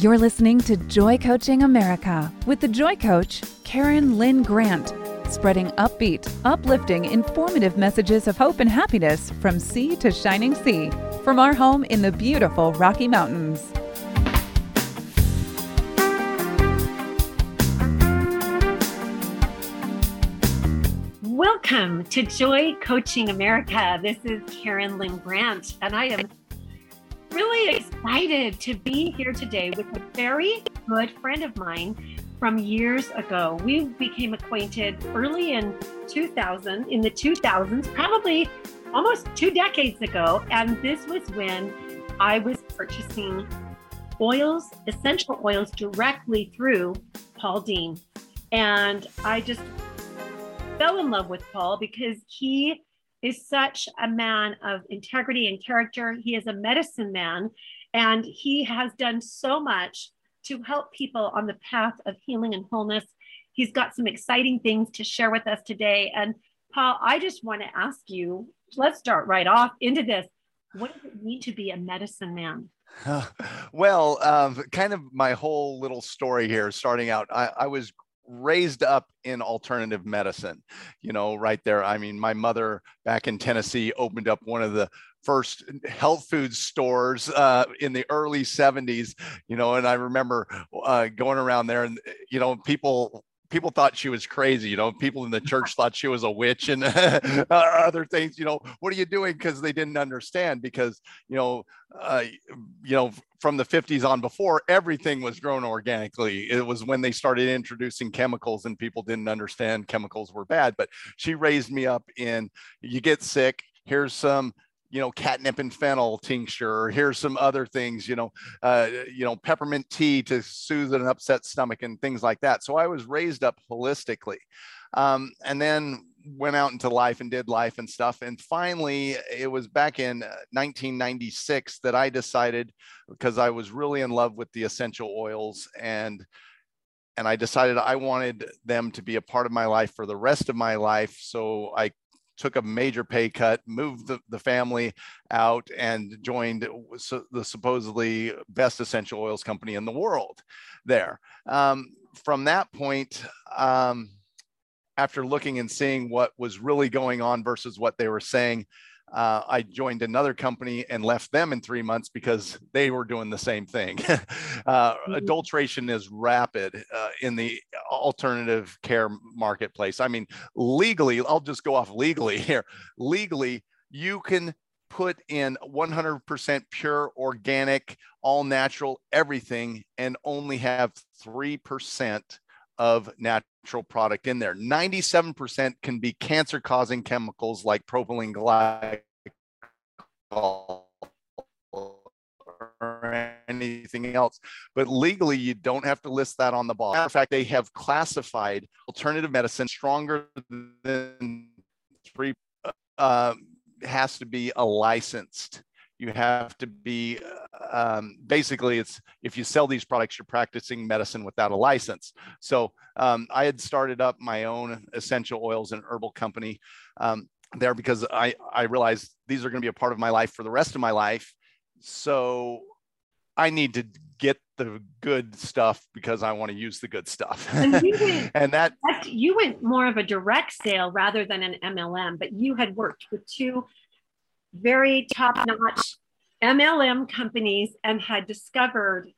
You're listening to Joy Coaching America with the Joy Coach, Karen Lynn Grant, spreading upbeat, uplifting, informative messages of hope and happiness from sea to shining sea from our home in the beautiful Rocky Mountains. Welcome to Joy Coaching America. This is Karen Lynn Grant, and I am really excited to be here today with a very good friend of mine from years ago. We became acquainted early in 2000, in the 2000s, probably almost two decades ago. And this was when I was purchasing oils, essential oils directly through Paul Dean. And I just fell in love with Paul because he is such a man of integrity and character. He is a medicine man, and he has done so much to help people on the path of healing and wholeness. He's got some exciting things to share with us today. And Paul, I just want to ask you let's start right off into this. What does it mean to be a medicine man? well, um, kind of my whole little story here, starting out, I, I was raised up in alternative medicine you know right there. I mean my mother back in tennessee opened up one of the first health food stores uh, in the early 70s you know and i remember uh, going around there and you know people people thought she was crazy. You know, people in the church thought she was a witch and other things. You know, what are you doing? Because they didn't understand. Because you know, uh, you know, from the 50s on before, everything was grown organically. It was when they started introducing chemicals and people didn't understand chemicals were bad. But she raised me up in you get sick. Here's some you know catnip and fennel tincture or here's some other things you know uh, you know peppermint tea to soothe an upset stomach and things like that so i was raised up holistically um, and then went out into life and did life and stuff and finally it was back in 1996 uh, that i decided because i was really in love with the essential oils and and I decided I wanted them to be a part of my life for the rest of my life. So I took a major pay cut, moved the, the family out, and joined the supposedly best essential oils company in the world there. Um, from that point, um, after looking and seeing what was really going on versus what they were saying, uh, I joined another company and left them in three months because they were doing the same thing. uh, mm-hmm. Adulteration is rapid uh, in the alternative care marketplace. I mean, legally, I'll just go off legally here. Legally, you can put in 100% pure, organic, all natural, everything, and only have 3% of natural product in there. 97% can be cancer causing chemicals like propylene glycol or anything else. But legally, you don't have to list that on the bottle. In fact, they have classified alternative medicine stronger than three, uh, has to be a licensed you have to be um, basically it's if you sell these products you're practicing medicine without a license. So um, i had started up my own essential oils and herbal company um, there because i i realized these are going to be a part of my life for the rest of my life. So i need to get the good stuff because i want to use the good stuff. And, went, and that you went more of a direct sale rather than an mlm but you had worked with two very top notch MLM companies and had discovered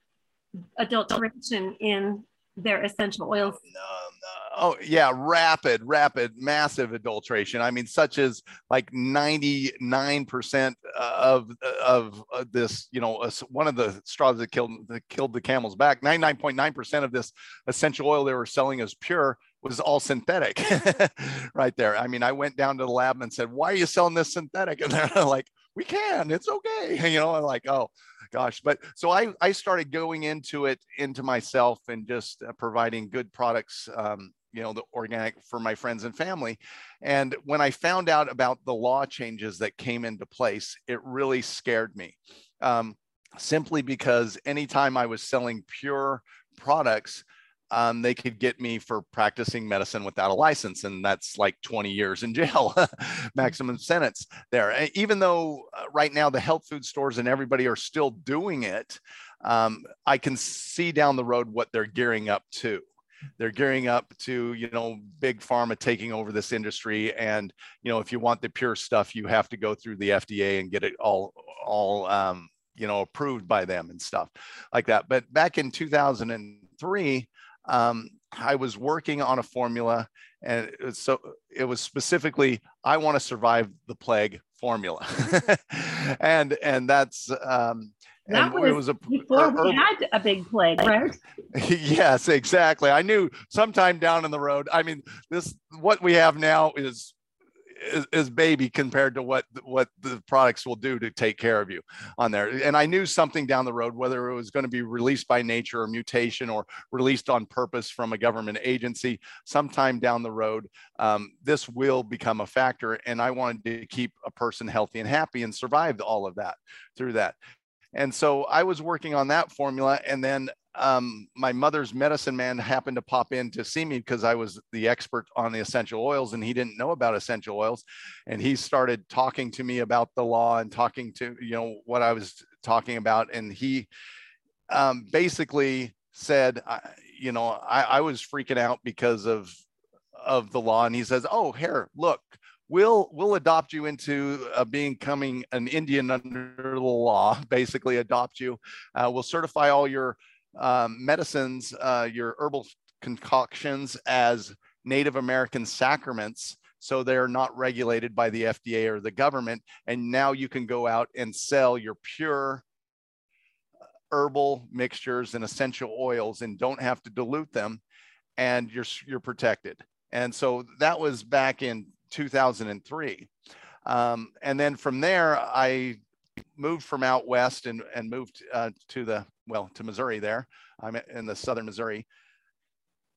adulteration in their essential oils. No, no. Oh, yeah, rapid, rapid, massive adulteration. I mean, such as like 99% uh, of uh, of uh, this, you know, one of the straws that killed that killed the camel's back. 99.9% of this essential oil they were selling as pure was all synthetic right there. I mean, I went down to the lab and said, why are you selling this synthetic? And they're like, we can, it's okay. You know, I'm like, oh gosh. But so I, I started going into it, into myself and just uh, providing good products, um, you know, the organic for my friends and family. And when I found out about the law changes that came into place, it really scared me. Um, simply because anytime I was selling pure products, um, they could get me for practicing medicine without a license, and that's like 20 years in jail, maximum sentence there. Even though uh, right now the health food stores and everybody are still doing it, um, I can see down the road what they're gearing up to. They're gearing up to, you know, big pharma taking over this industry. And, you know, if you want the pure stuff, you have to go through the FDA and get it all, all, um, you know, approved by them and stuff like that. But back in 2003, um, I was working on a formula, and it was so it was specifically I want to survive the plague formula, and and that's um, that was, was a, before we had a big plague, right? yes, exactly. I knew sometime down in the road. I mean, this what we have now is is, is, baby compared to what what the products will do to take care of you on there. And I knew something down the road, whether it was going to be released by nature or mutation or released on purpose from a government agency, sometime down the road, um, this will become a factor. And I wanted to keep a person healthy and happy and survived all of that through that. And so I was working on that formula. And then um, my mother's medicine man happened to pop in to see me because I was the expert on the essential oils and he didn't know about essential oils. And he started talking to me about the law and talking to, you know, what I was talking about. And he um, basically said, you know, I, I was freaking out because of of the law. And he says, oh, here, look, we'll we'll adopt you into uh, becoming an Indian under the law. Basically, adopt you. Uh, we'll certify all your um, medicines, uh, your herbal concoctions as Native American sacraments. So they're not regulated by the FDA or the government. And now you can go out and sell your pure herbal mixtures and essential oils and don't have to dilute them and you're, you're protected. And so that was back in 2003. Um, and then from there, I moved from out west and, and moved uh, to the well to Missouri. There, I'm in the southern Missouri.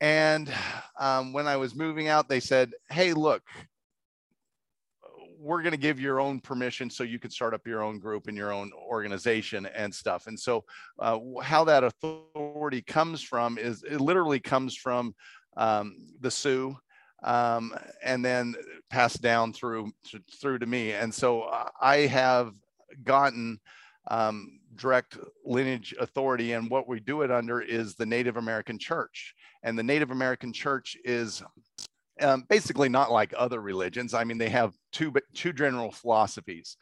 And um, when I was moving out, they said, "Hey, look, we're going to give your own permission so you can start up your own group and your own organization and stuff." And so, uh, how that authority comes from is it literally comes from um, the Sioux um, and then passed down through through to me. And so uh, I have gotten um, direct lineage authority, and what we do it under is the Native American Church. And the Native American Church is um, basically not like other religions. I mean, they have two two general philosophies.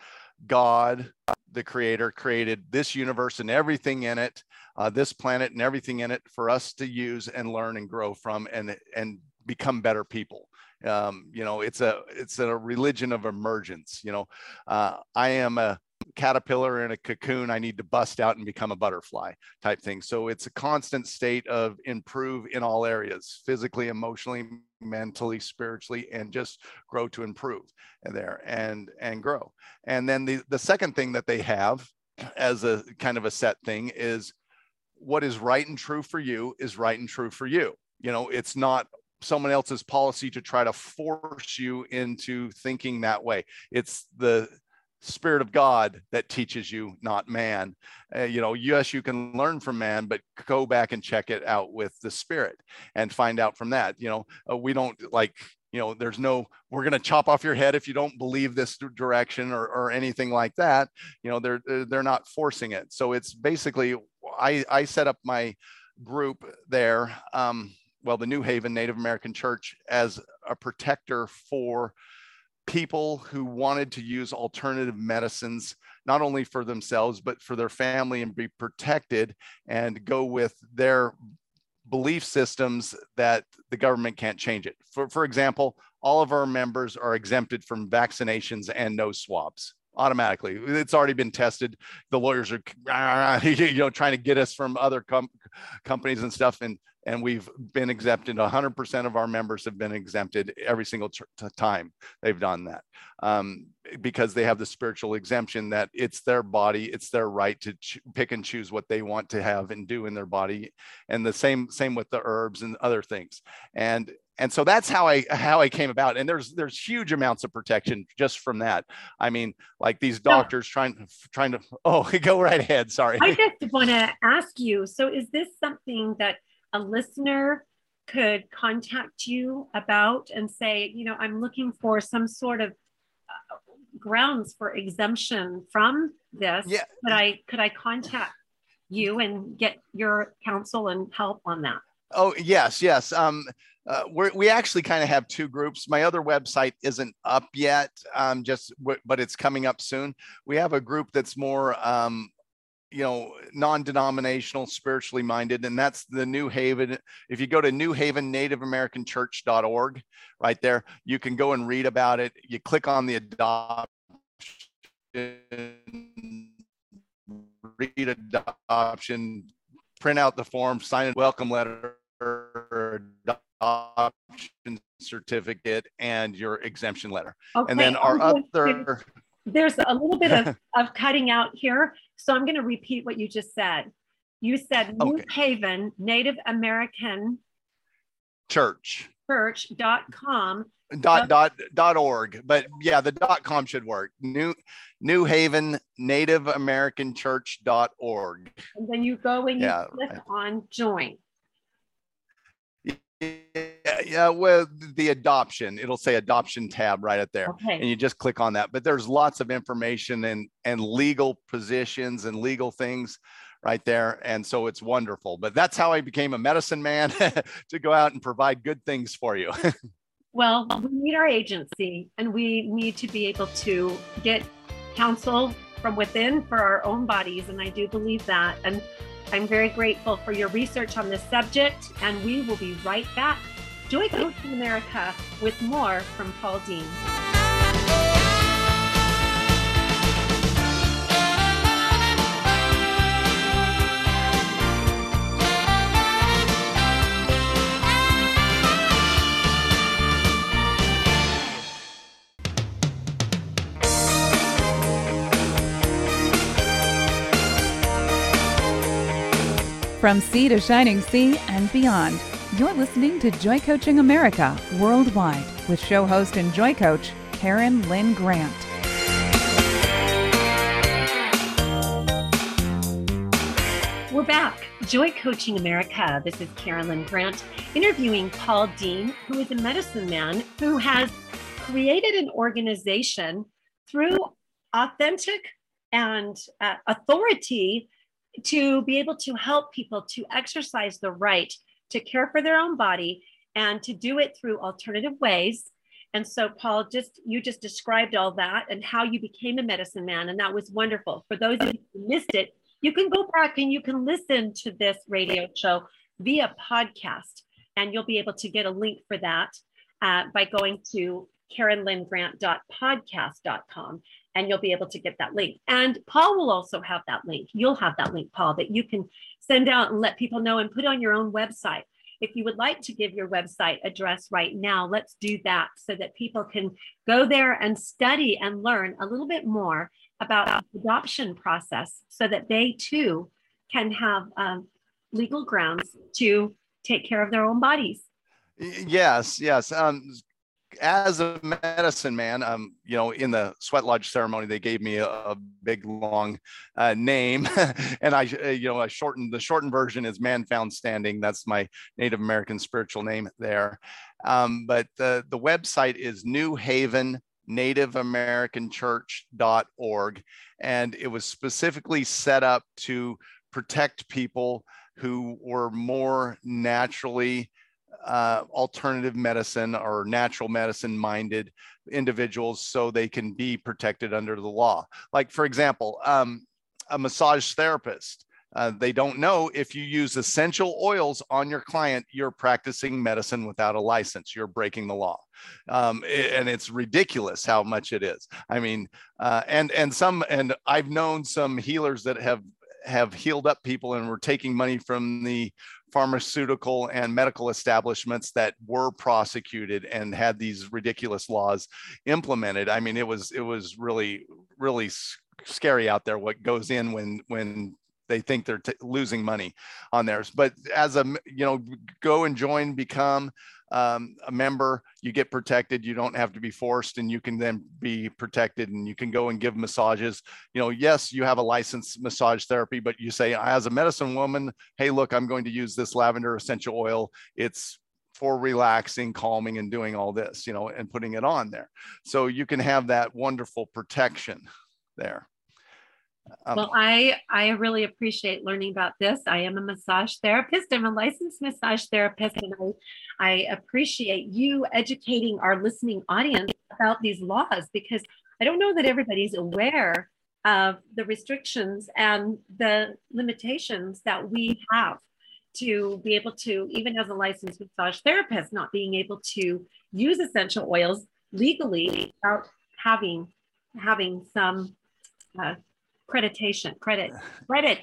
God, the Creator, created this universe and everything in it, uh, this planet and everything in it, for us to use and learn and grow from, and and become better people. Um, you know it's a it's a religion of emergence you know. Uh, i am a caterpillar in a cocoon. I need to bust out and become a butterfly type thing. So it's a constant state of improve in all areas physically emotionally mentally spiritually and just grow to improve there and and grow. And then the the second thing that they have as a kind of a set thing is what is right and true for you is right and true for you. You know it's not someone else's policy to try to force you into thinking that way. It's the spirit of God that teaches you, not man. Uh, you know, yes, you can learn from man, but go back and check it out with the spirit and find out from that. You know, uh, we don't like, you know, there's no, we're going to chop off your head if you don't believe this direction or, or anything like that. You know, they're, they're not forcing it. So it's basically, I, I set up my group there. Um, well, the New Haven Native American Church as a protector for people who wanted to use alternative medicines, not only for themselves, but for their family and be protected and go with their belief systems that the government can't change it. For, for example, all of our members are exempted from vaccinations and no swabs automatically. It's already been tested. The lawyers are, you know, trying to get us from other com- companies and stuff. And and we've been exempted 100% of our members have been exempted every single t- time they've done that um, because they have the spiritual exemption that it's their body it's their right to ch- pick and choose what they want to have and do in their body and the same same with the herbs and other things and and so that's how i how i came about and there's there's huge amounts of protection just from that i mean like these doctors no. trying trying to oh go right ahead sorry i just want to ask you so is this something that a listener could contact you about and say, you know, I'm looking for some sort of uh, grounds for exemption from this. Yeah. Could I could I contact you and get your counsel and help on that. Oh yes, yes. Um, uh, we actually kind of have two groups. My other website isn't up yet, um, just but it's coming up soon. We have a group that's more, um, you know, non-denominational, spiritually minded, and that's the New Haven. If you go to New Haven Native American Church.org, right there, you can go and read about it. You click on the adoption, read adoption, print out the form, sign a welcome letter adoption certificate and your exemption letter. Okay. And then our other there's a little bit of, of cutting out here. So I'm going to repeat what you just said. You said New okay. Haven Native American Church. Church.com. Dot dot dot org. But yeah, the dot com should work. New New Haven Native American Church dot org. And then you go and you yeah. click on join. Yeah, yeah, well, the adoption, it'll say adoption tab right up there. Okay. And you just click on that. But there's lots of information and and legal positions and legal things right there. And so it's wonderful. But that's how I became a medicine man to go out and provide good things for you. well, we need our agency and we need to be able to get counsel from within for our own bodies. And I do believe that. And I'm very grateful for your research on this subject, and we will be right back. Joy Coaching America with more from Paul Dean. From sea to shining sea and beyond, you're listening to Joy Coaching America worldwide with show host and Joy Coach Karen Lynn Grant. We're back. Joy Coaching America. This is Karen Lynn Grant interviewing Paul Dean, who is a medicine man who has created an organization through authentic and uh, authority to be able to help people to exercise the right to care for their own body and to do it through alternative ways. And so, Paul, just you just described all that and how you became a medicine man, and that was wonderful. For those of you who missed it, you can go back and you can listen to this radio show via podcast, and you'll be able to get a link for that uh, by going to karenlynngrant.podcast.com and you'll be able to get that link. And Paul will also have that link. You'll have that link, Paul, that you can send out and let people know and put on your own website. If you would like to give your website address right now, let's do that so that people can go there and study and learn a little bit more about the adoption process so that they too can have um, legal grounds to take care of their own bodies. Yes, yes. Um, as a medicine man, um, you know, in the sweat lodge ceremony, they gave me a, a big long uh, name, and I, uh, you know, I shortened the shortened version is Man Found Standing. That's my Native American spiritual name there. Um, but the the website is New Haven Native American Church.org, and it was specifically set up to protect people who were more naturally uh, alternative medicine or natural medicine minded individuals so they can be protected under the law. Like, for example, um, a massage therapist. Uh, they don't know if you use essential oils on your client, you're practicing medicine without a license. You're breaking the law, um, and it's ridiculous how much it is. I mean, uh, and and some and I've known some healers that have have healed up people and were taking money from the pharmaceutical and medical establishments that were prosecuted and had these ridiculous laws implemented. I mean, it was it was really really scary out there what goes in when when they think they're t- losing money on theirs. But as a you know, go and join, become um, a member, you get protected. You don't have to be forced, and you can then be protected, and you can go and give massages. You know, yes, you have a licensed massage therapy, but you say, as a medicine woman, hey, look, I'm going to use this lavender essential oil. It's for relaxing, calming, and doing all this, you know, and putting it on there. So you can have that wonderful protection there. Um, well, I I really appreciate learning about this. I am a massage therapist. I'm a licensed massage therapist, and I, I appreciate you educating our listening audience about these laws because I don't know that everybody's aware of the restrictions and the limitations that we have to be able to, even as a licensed massage therapist, not being able to use essential oils legally without having having some uh, accreditation, credit, credit.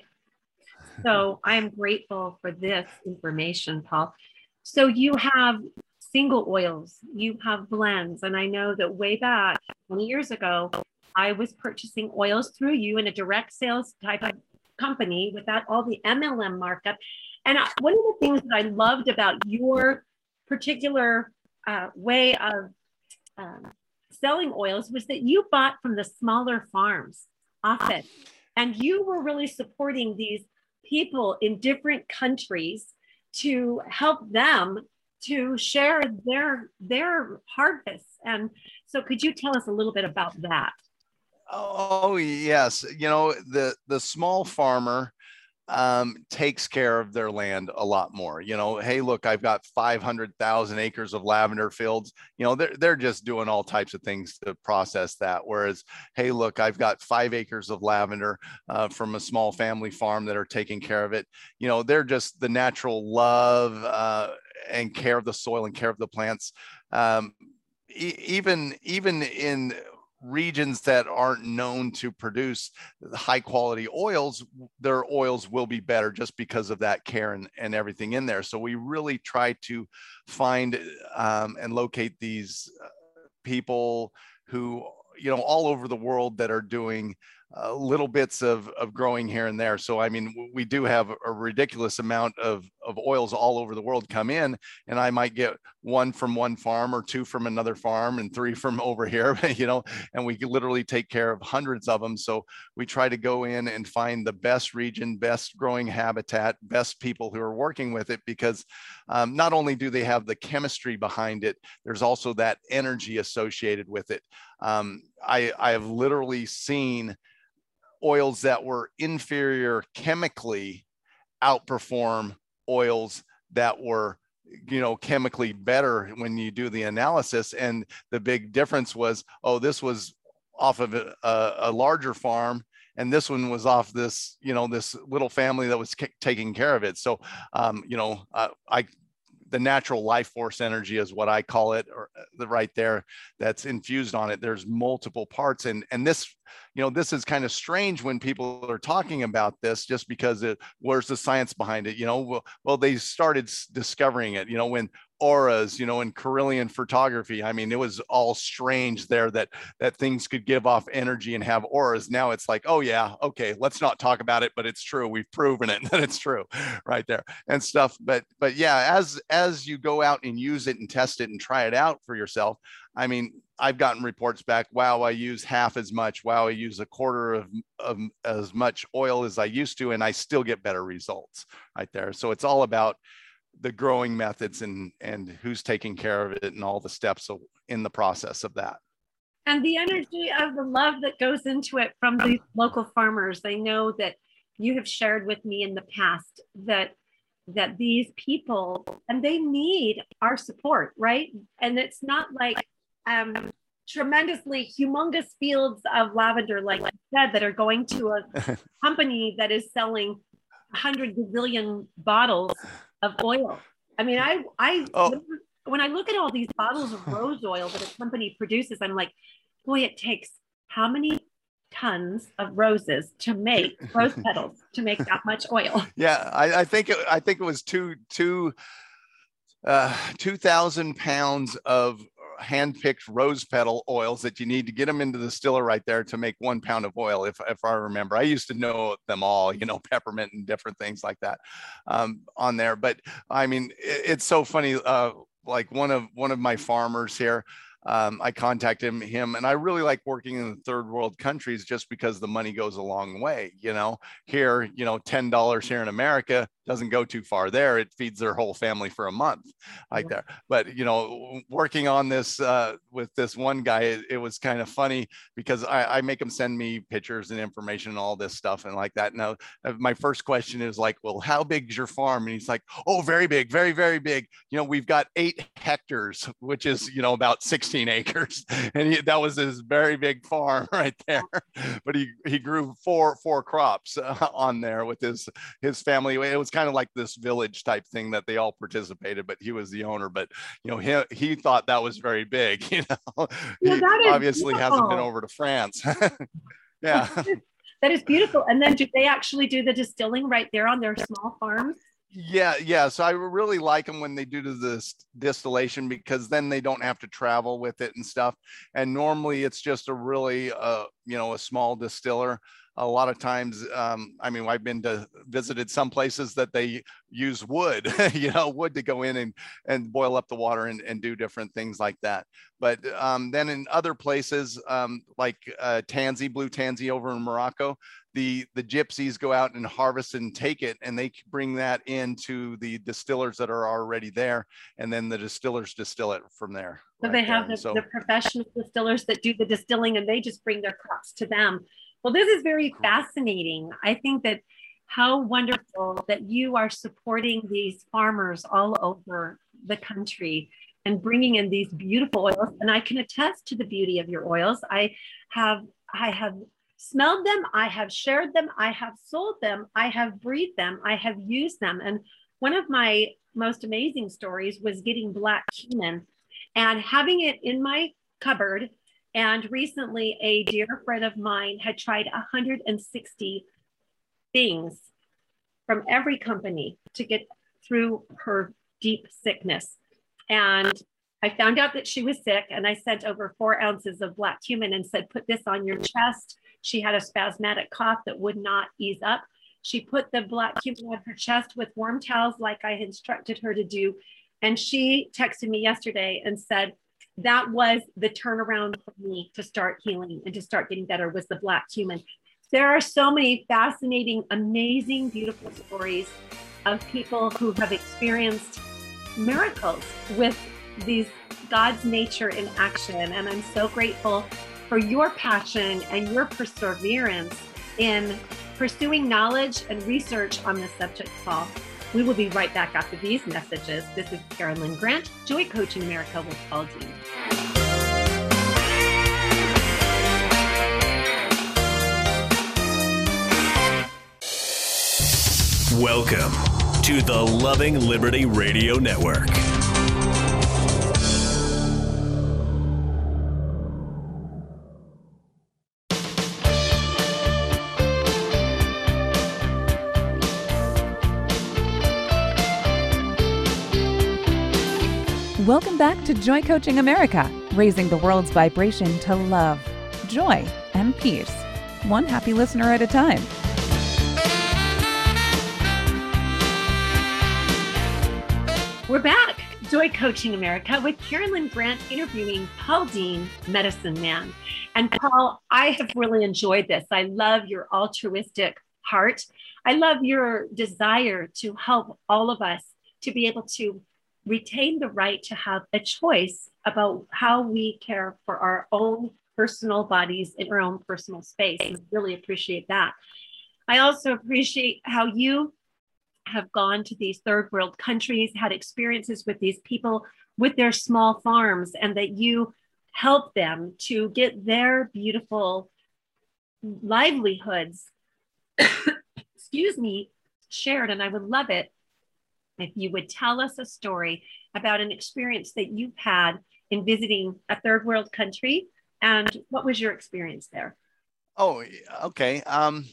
So I'm grateful for this information, Paul. So you have single oils, you have blends, and I know that way back 20 years ago, I was purchasing oils through you in a direct sales type of company without all the MLM markup. And one of the things that I loved about your particular uh, way of um, selling oils was that you bought from the smaller farms often. And you were really supporting these people in different countries to help them to share their their harvests. And so could you tell us a little bit about that? Oh, oh yes, you know the the small farmer um, takes care of their land a lot more. You know, hey, look, I've got 500,000 acres of lavender fields. You know, they're, they're just doing all types of things to process that. Whereas, hey, look, I've got five acres of lavender uh, from a small family farm that are taking care of it. You know, they're just the natural love uh, and care of the soil and care of the plants. Um, even even in regions that aren't known to produce high quality oils, their oils will be better just because of that care and, and everything in there. So we really try to find um, and locate these uh, people who, you know, all over the world that are doing uh, little bits of, of growing here and there. So, I mean, we do have a ridiculous amount of, of oils all over the world come in, and I might get one from one farm or two from another farm and three from over here, you know, and we literally take care of hundreds of them. So, we try to go in and find the best region, best growing habitat, best people who are working with it because um, not only do they have the chemistry behind it, there's also that energy associated with it. Um, I, I have literally seen oils that were inferior chemically outperform oils that were you know chemically better when you do the analysis and the big difference was oh this was off of a, a larger farm and this one was off this you know this little family that was taking care of it so um, you know uh, i the natural life force energy is what I call it, or uh, the right there that's infused on it. There's multiple parts, and and this, you know, this is kind of strange when people are talking about this, just because it, where's the science behind it? You know, well, well, they started discovering it. You know, when auras, you know, in Kirlian photography. I mean, it was all strange there that that things could give off energy and have auras. Now it's like, oh yeah, okay, let's not talk about it, but it's true. We've proven it that it's true, right there and stuff. But but yeah, as as you go out and use it and test it and try it out for yourself, I mean, I've gotten reports back. Wow, I use half as much. Wow, I use a quarter of, of as much oil as I used to, and I still get better results right there. So it's all about the growing methods and and who's taking care of it and all the steps in the process of that and the energy of the love that goes into it from the local farmers i know that you have shared with me in the past that that these people and they need our support right and it's not like um tremendously humongous fields of lavender like I said that are going to a company that is selling 100 gazillion bottles of oil. I mean, I I oh. when I look at all these bottles of rose oil that a company produces, I'm like, boy, it takes how many tons of roses to make rose petals to make that much oil. Yeah, I, I think it, I think it was two two uh, two thousand pounds of hand-picked rose petal oils that you need to get them into the distiller right there to make one pound of oil if, if i remember. I used to know them all you know peppermint and different things like that um, on there. But i mean it, it's so funny uh, like one of one of my farmers here um, I contacted him, him, and I really like working in the third world countries just because the money goes a long way. You know, here, you know, ten dollars here in America doesn't go too far there. It feeds their whole family for a month, like yeah. that. But you know, working on this uh, with this one guy, it, it was kind of funny because I, I, make him send me pictures and information and all this stuff and like that. Now, uh, my first question is like, well, how big is your farm? And he's like, oh, very big, very, very big. You know, we've got eight hectares, which is you know about 16 acres, and he, that was his very big farm right there. But he he grew four four crops uh, on there with his his family. It was kind of like this village type thing that they all participated, but he was the owner. But you know, he he thought that was very big. You know, he obviously beautiful. hasn't been over to France. yeah. That is beautiful. And then do they actually do the distilling right there on their small farms? Yeah, yeah. So I really like them when they do to this distillation because then they don't have to travel with it and stuff. And normally it's just a really, uh, you know, a small distiller a lot of times um, i mean i've been to visited some places that they use wood you know wood to go in and and boil up the water and, and do different things like that but um, then in other places um, like uh, tansy blue tansy over in morocco the the gypsies go out and harvest and take it and they bring that into the distillers that are already there and then the distillers distill it from there so right they have um, the, so, the professional distillers that do the distilling and they just bring their crops to them well, this is very fascinating. I think that how wonderful that you are supporting these farmers all over the country and bringing in these beautiful oils. And I can attest to the beauty of your oils. I have I have smelled them, I have shared them, I have sold them, I have breathed them, I have used them. And one of my most amazing stories was getting black cumin and having it in my cupboard and recently, a dear friend of mine had tried 160 things from every company to get through her deep sickness. And I found out that she was sick, and I sent over four ounces of black cumin and said, Put this on your chest. She had a spasmodic cough that would not ease up. She put the black cumin on her chest with warm towels, like I instructed her to do. And she texted me yesterday and said, that was the turnaround for me to start healing and to start getting better was the black cumin there are so many fascinating amazing beautiful stories of people who have experienced miracles with these god's nature in action and i'm so grateful for your passion and your perseverance in pursuing knowledge and research on this subject paul we will be right back after these messages. This is Karen Lynn Grant, Joy Coaching America with Paul Dean. Welcome to the Loving Liberty Radio Network. Welcome back to Joy Coaching America, raising the world's vibration to love, joy, and peace, one happy listener at a time. We're back, Joy Coaching America, with Karen Lynn Grant interviewing Paul Dean, Medicine Man. And Paul, I have really enjoyed this. I love your altruistic heart. I love your desire to help all of us to be able to retain the right to have a choice about how we care for our own personal bodies in our own personal space. I really appreciate that. I also appreciate how you have gone to these third world countries, had experiences with these people with their small farms, and that you help them to get their beautiful livelihoods, excuse me, shared. And I would love it if you would tell us a story about an experience that you've had in visiting a third world country and what was your experience there? Oh okay um,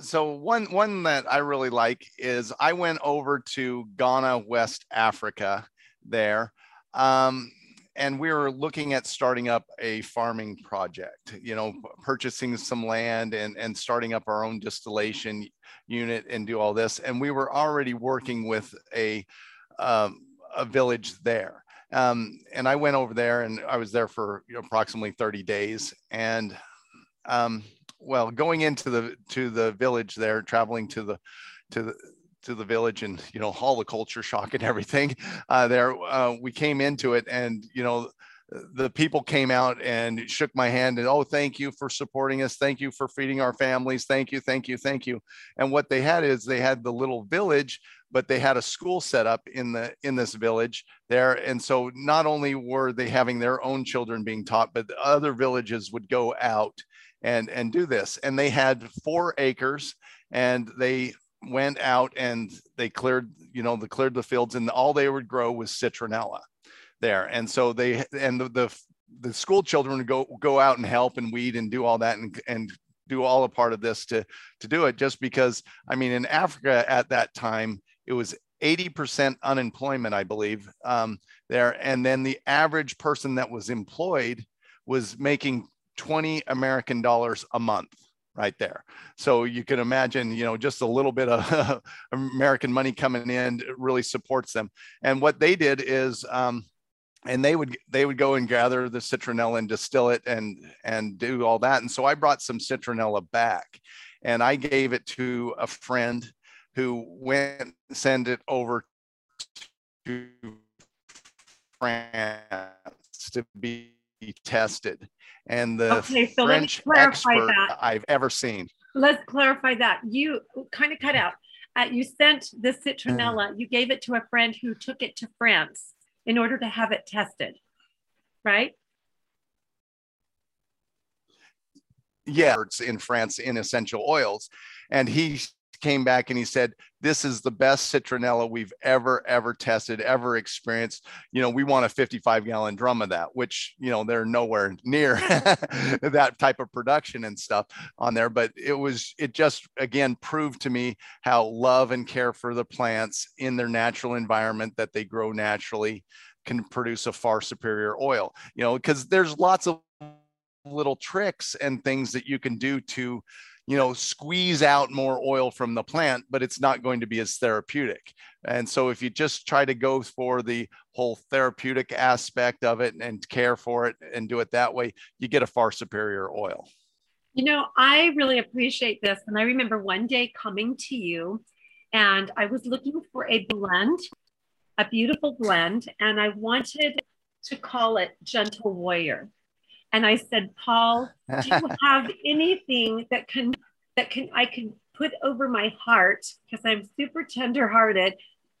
so one one that i really like is i went over to ghana west africa there um, and we were looking at starting up a farming project you know purchasing some land and and starting up our own distillation unit and do all this and we were already working with a um, a village there Um, and I went over there and I was there for approximately 30 days. And um, well, going into the to the village there, traveling to the to the to the village and you know all the culture shock and everything uh, there uh, we came into it and you know the people came out and shook my hand and oh thank you for supporting us. Thank you for feeding our families. Thank you thank you thank you. And what they had is they had the little village but they had a school set up in the in this village there. And so not only were they having their own children being taught but other villages would go out and and do this. And they had four acres and they went out and they cleared you know they cleared the fields and all they would grow was citronella there. And so they and the, the the school children would go go out and help and weed and do all that and and do all a part of this to to do it just because I mean in Africa at that time it was 80% unemployment I believe um, there and then the average person that was employed was making 20 American dollars a month right there. So you can imagine, you know, just a little bit of American money coming in really supports them. And what they did is um, and they would they would go and gather the citronella and distill it and and do all that and so i brought some citronella back and i gave it to a friend who went send it over to france to be tested and the okay, so french expert that. i've ever seen let's clarify that you kind of cut out uh, you sent the citronella you gave it to a friend who took it to france in order to have it tested, right? Yeah, in France in essential oils. And he came back and he said, This is the best citronella we've ever, ever tested, ever experienced. You know, we want a 55 gallon drum of that, which, you know, they're nowhere near that type of production and stuff on there. But it was, it just again proved to me how love and care for the plants in their natural environment that they grow naturally can produce a far superior oil, you know, because there's lots of little tricks and things that you can do to you know squeeze out more oil from the plant but it's not going to be as therapeutic. And so if you just try to go for the whole therapeutic aspect of it and care for it and do it that way you get a far superior oil. You know i really appreciate this and i remember one day coming to you and i was looking for a blend a beautiful blend and i wanted to call it gentle warrior and I said, Paul, do you have anything that can that can I can put over my heart because I'm super tenderhearted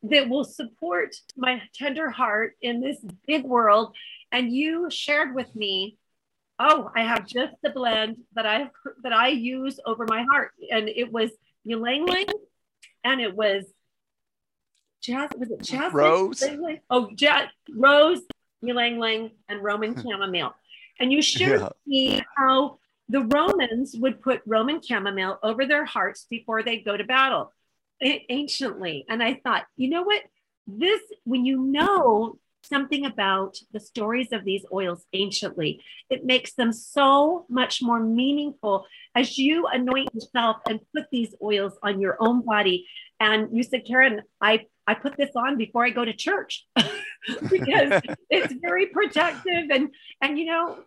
that will support my tender heart in this big world? And you shared with me, oh, I have just the blend that I that I use over my heart, and it was ylang ylang, and it was jazz. Was it jazz? Rose. Oh, jazz, rose, ylang ylang, and Roman chamomile. And you shared yeah. me how the Romans would put Roman chamomile over their hearts before they go to battle anciently. And I thought, you know what? This, when you know something about the stories of these oils anciently, it makes them so much more meaningful as you anoint yourself and put these oils on your own body. And you said, Karen, I, I put this on before I go to church because it's very protective. And and you know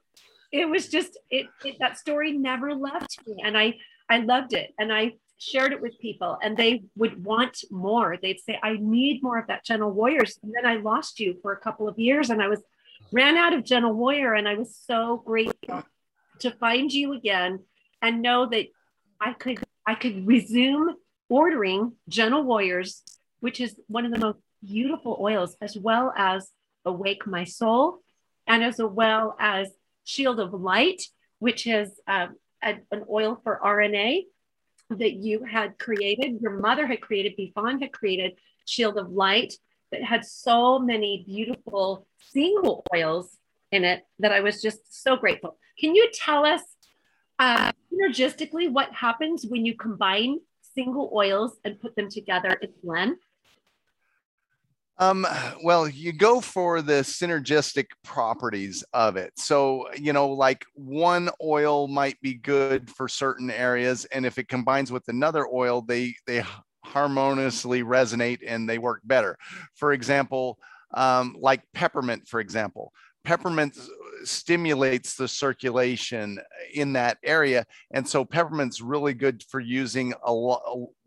it was just it, it that story never left me. And i i loved it. And i shared it with people and they would want more. They'd say i need more of that gentle warriors. And then i lost you for a couple of years and i was ran out of gentle warrior and i was so grateful to find you again and know that i could i could resume ordering gentle warriors which is one of the most beautiful oils, as well as Awake My Soul, and as well as Shield of Light, which is um, a, an oil for RNA that you had created, your mother had created, Bifan had created Shield of Light that had so many beautiful single oils in it that I was just so grateful. Can you tell us uh, synergistically what happens when you combine single oils and put them together in blend? Um, well, you go for the synergistic properties of it. So, you know, like one oil might be good for certain areas, and if it combines with another oil, they they harmoniously resonate and they work better. For example, um, like peppermint, for example. Peppermint stimulates the circulation in that area. And so peppermint's really good for using a lot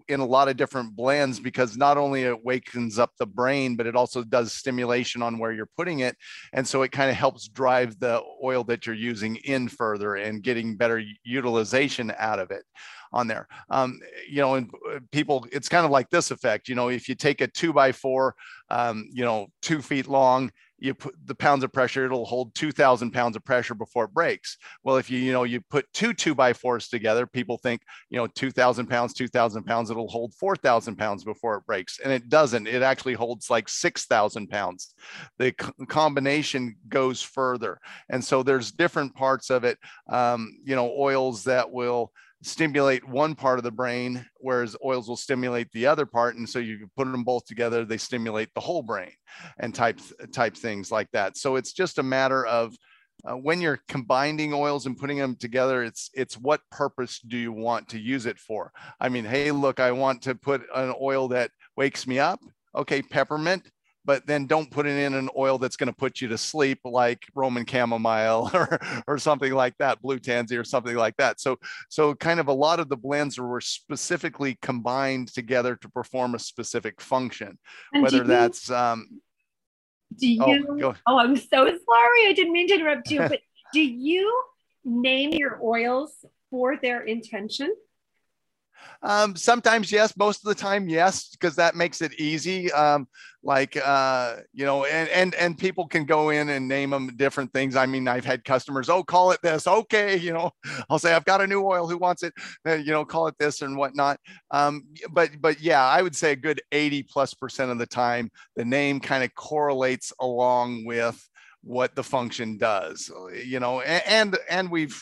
in a lot of different blends because not only it wakens up the brain, but it also does stimulation on where you're putting it. And so it kind of helps drive the oil that you're using in further and getting better utilization out of it on there. Um, you know, and uh, people, it's kind of like this effect. You know, if you take a two by four, um, you know, two feet long, you put the pounds of pressure, it'll hold 2000 pounds of pressure before it breaks. Well, if you, you know, you put two two by fours together, people think, you know, 2000 pounds, 2000 pounds, it'll hold 4000 pounds before it breaks. And it doesn't, it actually holds like 6000 pounds. The combination goes further. And so there's different parts of it, um, you know, oils that will, stimulate one part of the brain, whereas oils will stimulate the other part. And so you put them both together, they stimulate the whole brain and type, type things like that. So it's just a matter of uh, when you're combining oils and putting them together, it's it's what purpose do you want to use it for? I mean, hey, look, I want to put an oil that wakes me up. Okay, peppermint but then don't put it in an oil that's going to put you to sleep like Roman chamomile or, or something like that, blue tansy or something like that. So, so kind of a lot of the blends were specifically combined together to perform a specific function, and whether that's, um, do you, oh, oh, I'm so sorry. I didn't mean to interrupt you, but do you name your oils for their intention? Um, sometimes yes, most of the time yes, because that makes it easy. Um, like uh, you know, and and and people can go in and name them different things. I mean, I've had customers, oh, call it this, okay, you know, I'll say I've got a new oil, who wants it? Uh, you know, call it this and whatnot. Um, but but yeah, I would say a good 80 plus percent of the time, the name kind of correlates along with what the function does. You know, and and, and we've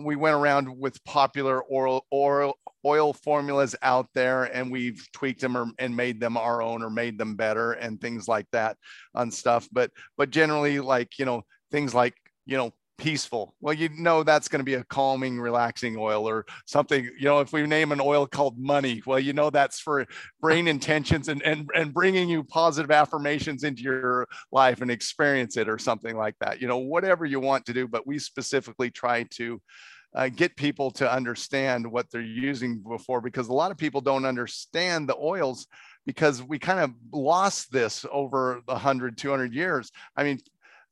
we went around with popular oral oil, oil formulas out there and we've tweaked them or, and made them our own or made them better and things like that on stuff. But, but generally like, you know, things like, you know, peaceful. Well, you know that's going to be a calming, relaxing oil or something. You know, if we name an oil called money, well, you know that's for brain intentions and and and bringing you positive affirmations into your life and experience it or something like that. You know, whatever you want to do, but we specifically try to uh, get people to understand what they're using before because a lot of people don't understand the oils because we kind of lost this over 100 200 years i mean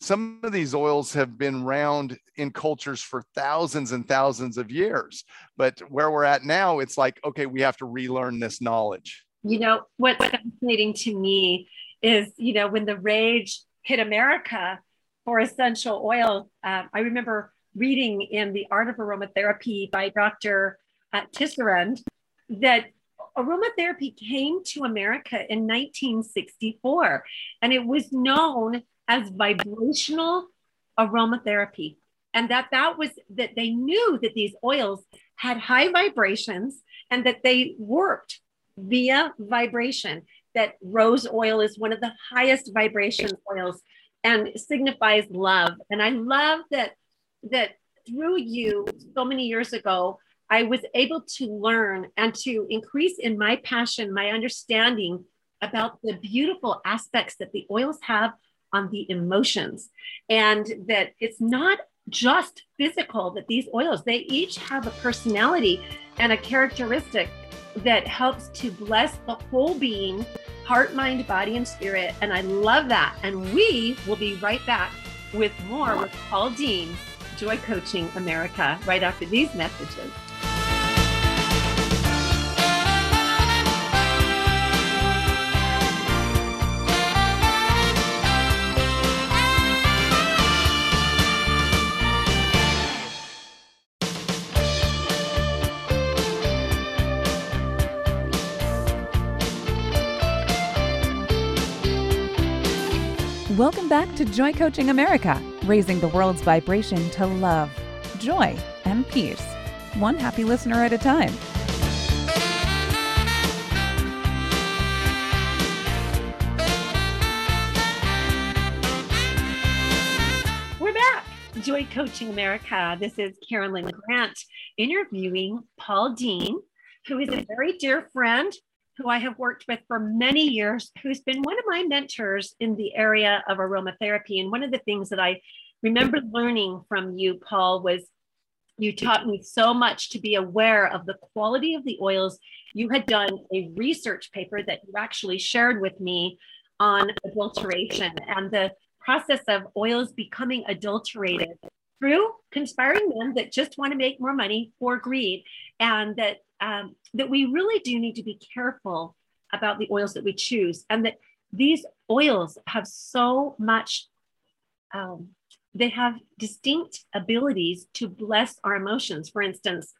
some of these oils have been around in cultures for thousands and thousands of years. But where we're at now, it's like, okay, we have to relearn this knowledge. You know, what's fascinating to me is, you know, when the rage hit America for essential oils, um, I remember reading in The Art of Aromatherapy by Dr. Uh, Tisserand that aromatherapy came to America in 1964 and it was known as vibrational aromatherapy and that that was that they knew that these oils had high vibrations and that they worked via vibration that rose oil is one of the highest vibration oils and signifies love and i love that that through you so many years ago i was able to learn and to increase in my passion my understanding about the beautiful aspects that the oils have on the emotions. And that it's not just physical that these oils they each have a personality and a characteristic that helps to bless the whole being heart mind body and spirit. And i love that. And we will be right back with more with paul dean joy coaching america right after these messages to Joy Coaching America, raising the world's vibration to love, joy, and peace, one happy listener at a time. We're back. Joy Coaching America. This is Karen Lynn Grant interviewing Paul Dean, who is a very dear friend who I have worked with for many years, who's been one of my mentors in the area of aromatherapy. And one of the things that I remember learning from you, Paul, was you taught me so much to be aware of the quality of the oils. You had done a research paper that you actually shared with me on adulteration and the process of oils becoming adulterated through conspiring men that just want to make more money for greed and that um, that we really do need to be careful about the oils that we choose and that these oils have so much um, they have distinct abilities to bless our emotions. For instance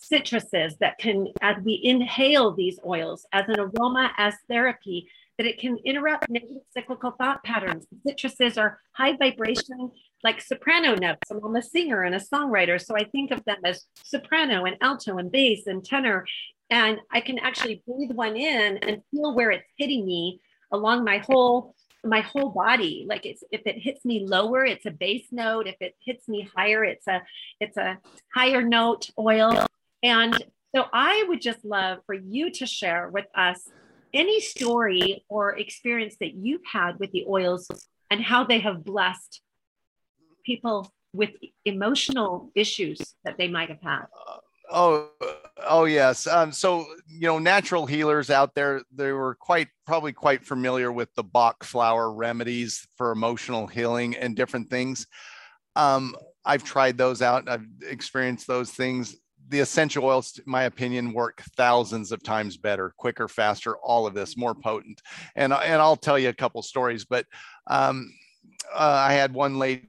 citruses that can as we inhale these oils as an aroma as therapy that it can interrupt negative cyclical thought patterns. Citruses are high vibration like soprano notes. I'm a singer and a songwriter, so I think of them as soprano and alto and bass and tenor. And I can actually breathe one in and feel where it's hitting me along my whole my whole body. Like it's if it hits me lower, it's a bass note. If it hits me higher, it's a it's a higher note oil. And so I would just love for you to share with us any story or experience that you've had with the oils and how they have blessed people with emotional issues that they might have had? Oh, oh yes. Um, so you know, natural healers out there, they were quite probably quite familiar with the Bach flower remedies for emotional healing and different things. Um, I've tried those out. I've experienced those things. The essential oils, in my opinion, work thousands of times better, quicker, faster. All of this more potent. And and I'll tell you a couple stories. But um, uh, I had one lady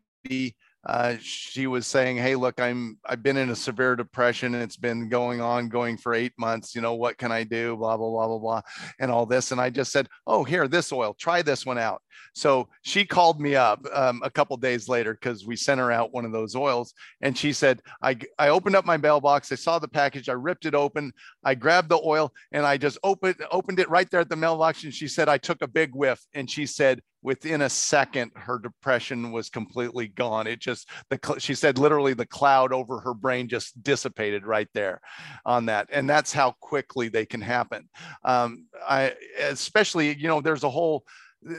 uh, she was saying, "Hey, look, I'm I've been in a severe depression it's been going on, going for eight months. You know, what can I do? Blah blah blah blah blah, and all this." And I just said, "Oh, here, this oil. Try this one out." So she called me up um, a couple days later because we sent her out one of those oils, and she said, "I I opened up my mailbox. I saw the package. I ripped it open. I grabbed the oil and I just opened opened it right there at the mailbox." And she said, "I took a big whiff," and she said, within a second her depression was completely gone. It just the she said literally the cloud over her brain just dissipated right there on that and that's how quickly they can happen. Um, i especially you know there's a whole uh,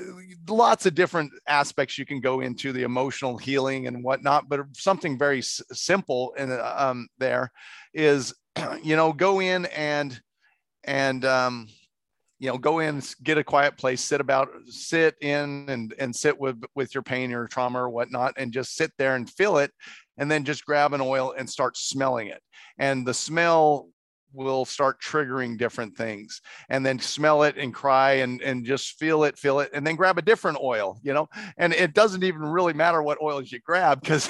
lots of different aspects you can go into the emotional healing and whatnot but something very s- simple in um, there is you know go in and and um, you know go in get a quiet place sit about sit in and and sit with with your pain or trauma or whatnot and just sit there and feel it and then just grab an oil and start smelling it. And the smell will start triggering different things and then smell it and cry and, and just feel it, feel it, and then grab a different oil, you know, and it doesn't even really matter what oils you grab. Cause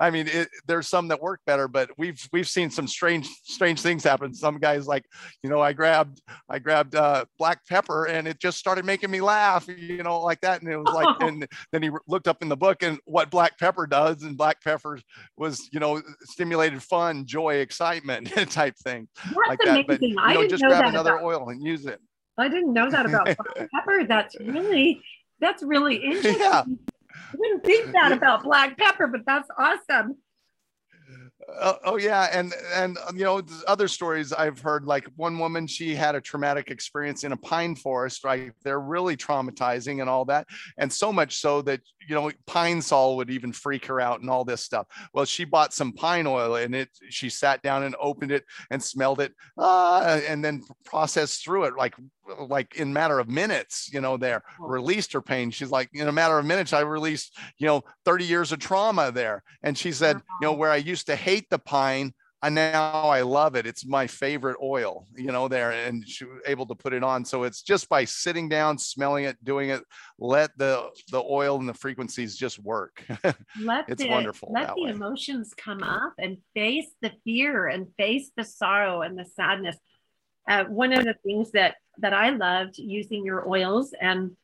I mean, it, there's some that work better, but we've, we've seen some strange, strange things happen. Some guys like, you know, I grabbed, I grabbed uh, black pepper and it just started making me laugh, you know, like that. And it was like, and then he looked up in the book and what black pepper does and black pepper was, you know, stimulated fun, joy, excitement type thing. That's like amazing. that. But you I know, didn't just know grab that another about, oil and use it. I didn't know that about black pepper. That's really that's really interesting. Yeah. I wouldn't think that about black pepper, but that's awesome. Uh, oh yeah, and and um, you know other stories I've heard. Like one woman, she had a traumatic experience in a pine forest. Right, they're really traumatizing and all that, and so much so that you know Pine-Sol would even freak her out and all this stuff. Well, she bought some pine oil and it. She sat down and opened it and smelled it, uh, and then processed through it like like in matter of minutes. You know, there released her pain. She's like, in a matter of minutes, I released you know 30 years of trauma there, and she said, you know, where I used to hate the pine I now I love it. It's my favorite oil, you know, there and she was able to put it on. So it's just by sitting down, smelling it, doing it, let the the oil and the frequencies just work. Let it's the, wonderful. Let the way. emotions come up and face the fear and face the sorrow and the sadness. Uh, one of the things that that I loved using your oils and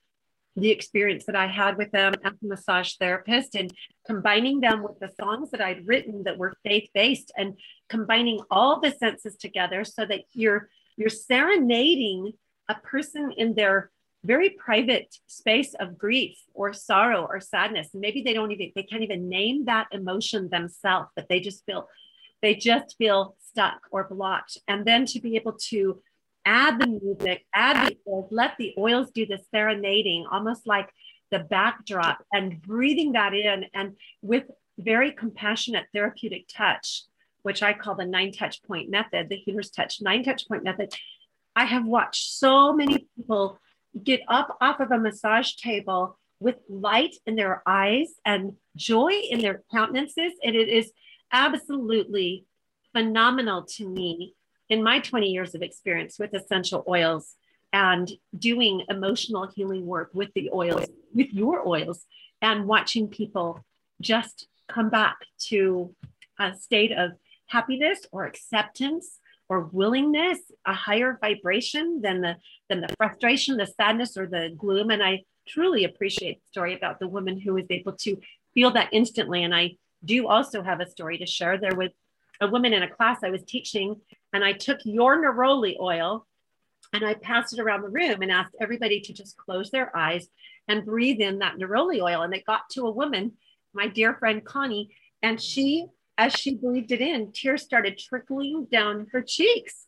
the experience that I had with them as a massage therapist and combining them with the songs that I'd written that were faith based and combining all the senses together so that you're you're serenading a person in their very private space of grief or sorrow or sadness. Maybe they don't even they can't even name that emotion themselves but they just feel they just feel stuck or blocked. And then to be able to add the music, add the oils, let the oils do the serenading, almost like the backdrop, and breathing that in, and with very compassionate therapeutic touch, which I call the nine touch point method, the healer's touch nine touch point method. I have watched so many people get up off of a massage table with light in their eyes and joy in their countenances. And it is absolutely phenomenal to me in my 20 years of experience with essential oils and doing emotional healing work with the oils, with your oils, and watching people just come back to a state of happiness or acceptance or willingness, a higher vibration than the than the frustration, the sadness, or the gloom. And I truly appreciate the story about the woman who was able to feel that instantly. And I do also have a story to share. There was a woman in a class I was teaching, and I took your neroli oil and I passed it around the room and asked everybody to just close their eyes and breathe in that neroli oil. And it got to a woman, my dear friend Connie, and she as she breathed it in, tears started trickling down her cheeks.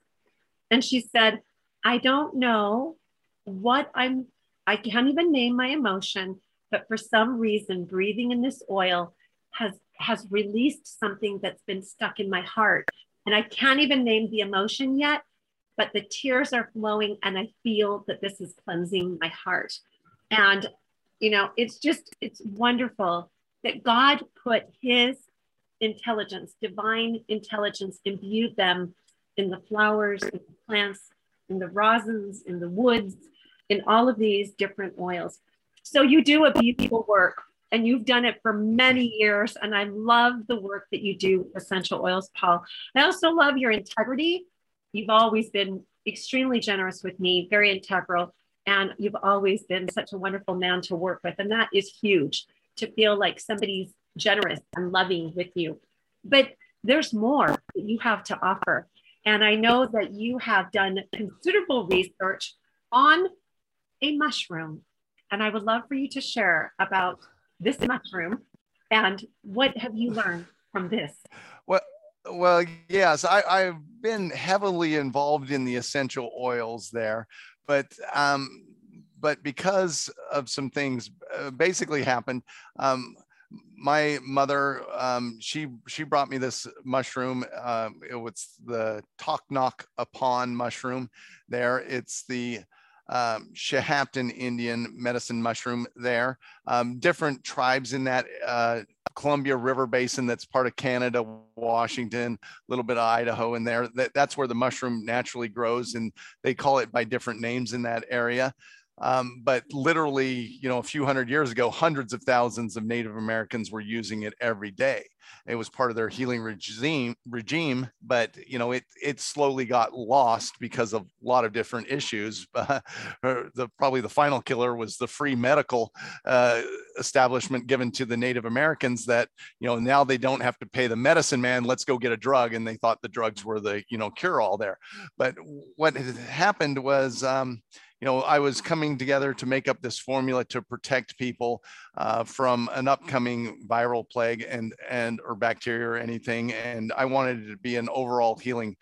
And she said, I don't know what I'm, I can't even name my emotion, but for some reason, breathing in this oil has has released something that's been stuck in my heart. And I can't even name the emotion yet, but the tears are flowing and I feel that this is cleansing my heart. And, you know, it's just, it's wonderful that God put his intelligence, divine intelligence, imbued them in the flowers, in the plants, in the rosins, in the woods, in all of these different oils. So you do a beautiful work and you've done it for many years. And I love the work that you do with essential oils, Paul. I also love your integrity. You've always been extremely generous with me, very integral. And you've always been such a wonderful man to work with. And that is huge to feel like somebody's generous and loving with you. But there's more that you have to offer. And I know that you have done considerable research on a mushroom. And I would love for you to share about this mushroom and what have you learned from this? Well, well, yes, I, I've been heavily involved in the essential oils there, but um, but because of some things uh, basically happened, um, my mother, um, she she brought me this mushroom. Um, it was the Toknok Upon mushroom. There, it's the um, Shahaptin Indian medicine mushroom. There, um, different tribes in that uh, Columbia River Basin. That's part of Canada, Washington, a little bit of Idaho in there. That, that's where the mushroom naturally grows, and they call it by different names in that area. Um, but literally, you know, a few hundred years ago, hundreds of thousands of Native Americans were using it every day. It was part of their healing regime, regime, but you know, it it slowly got lost because of a lot of different issues. Uh, the probably the final killer was the free medical uh, establishment given to the Native Americans. That you know now they don't have to pay the medicine man. Let's go get a drug, and they thought the drugs were the you know cure all there. But what happened was. Um, you know, I was coming together to make up this formula to protect people uh, from an upcoming viral plague and and or bacteria or anything, and I wanted it to be an overall healing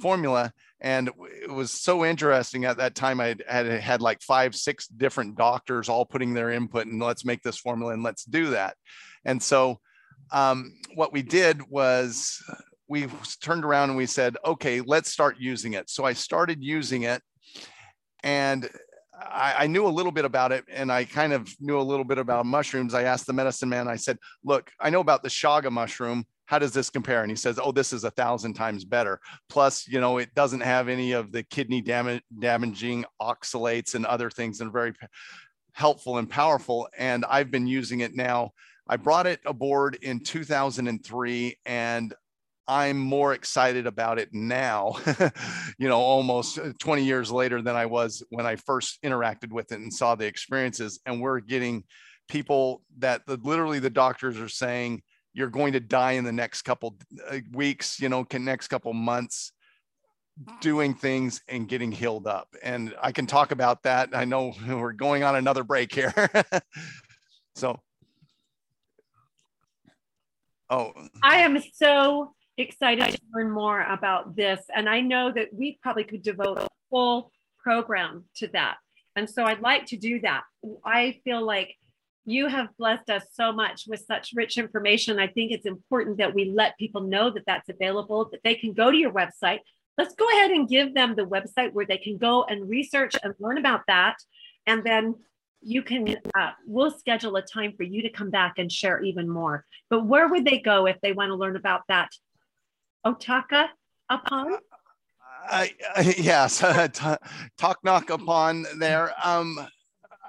formula. And it was so interesting at that time. I had had like five, six different doctors all putting their input and let's make this formula and let's do that. And so, um, what we did was we turned around and we said, okay, let's start using it. So I started using it and I, I, knew a little bit about it and I kind of knew a little bit about mushrooms. I asked the medicine man, I said, Look, I know about the chaga mushroom. How does this compare? And he says, Oh, this is a thousand times better. Plus, you know, it doesn't have any of the kidney damaging oxalates and other things that are very helpful and powerful. And I've been using it now. I brought it aboard in 2003 and I'm more excited about it now, you know, almost uh, 20 years later than I was when I first interacted with it and saw the experiences. And we're getting people that the, literally the doctors are saying, you're going to die in the next couple uh, weeks, you know, next couple months doing things and getting healed up. And I can talk about that. I know we're going on another break here. so, oh, I am so excited to learn more about this. And I know that we probably could devote a full program to that. And so I'd like to do that. I feel like you have blessed us so much with such rich information. I think it's important that we let people know that that's available, that they can go to your website. Let's go ahead and give them the website where they can go and research and learn about that. And then you can, uh, we'll schedule a time for you to come back and share even more. But where would they go if they want to learn about that? Otaka upon? Uh, yes, talk knock upon there. Um,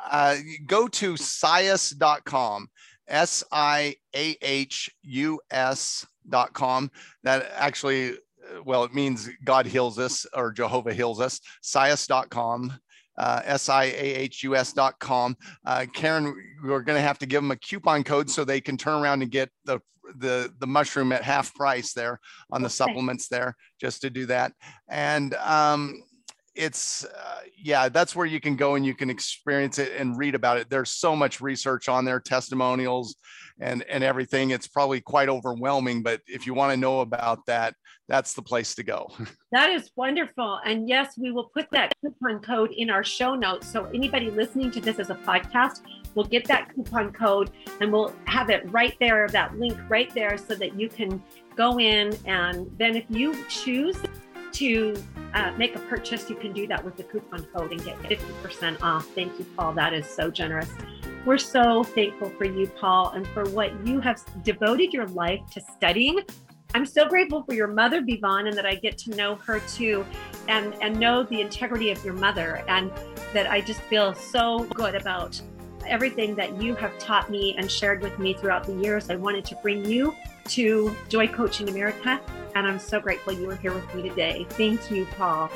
uh, go to siahus.com, S I A H U S.com. That actually, well, it means God heals us or Jehovah heals us. Siahus.com. Uh, S-I-A-H-U-S.com. Uh, Karen, we're going to have to give them a coupon code so they can turn around and get the the the mushroom at half price there on the okay. supplements there just to do that and um it's uh, yeah that's where you can go and you can experience it and read about it there's so much research on there testimonials and and everything it's probably quite overwhelming but if you want to know about that that's the place to go. That is wonderful and yes we will put that coupon code in our show notes so anybody listening to this as a podcast will get that coupon code and we'll have it right there that link right there so that you can go in and then if you choose to uh, make a purchase, you can do that with the coupon code and get 50% off. Thank you, Paul. That is so generous. We're so thankful for you, Paul, and for what you have devoted your life to studying. I'm so grateful for your mother, Vivon, and that I get to know her too and, and know the integrity of your mother. And that I just feel so good about everything that you have taught me and shared with me throughout the years. I wanted to bring you to Joy Coaching America. And I'm so grateful you were here with me today. Thank you, Paul.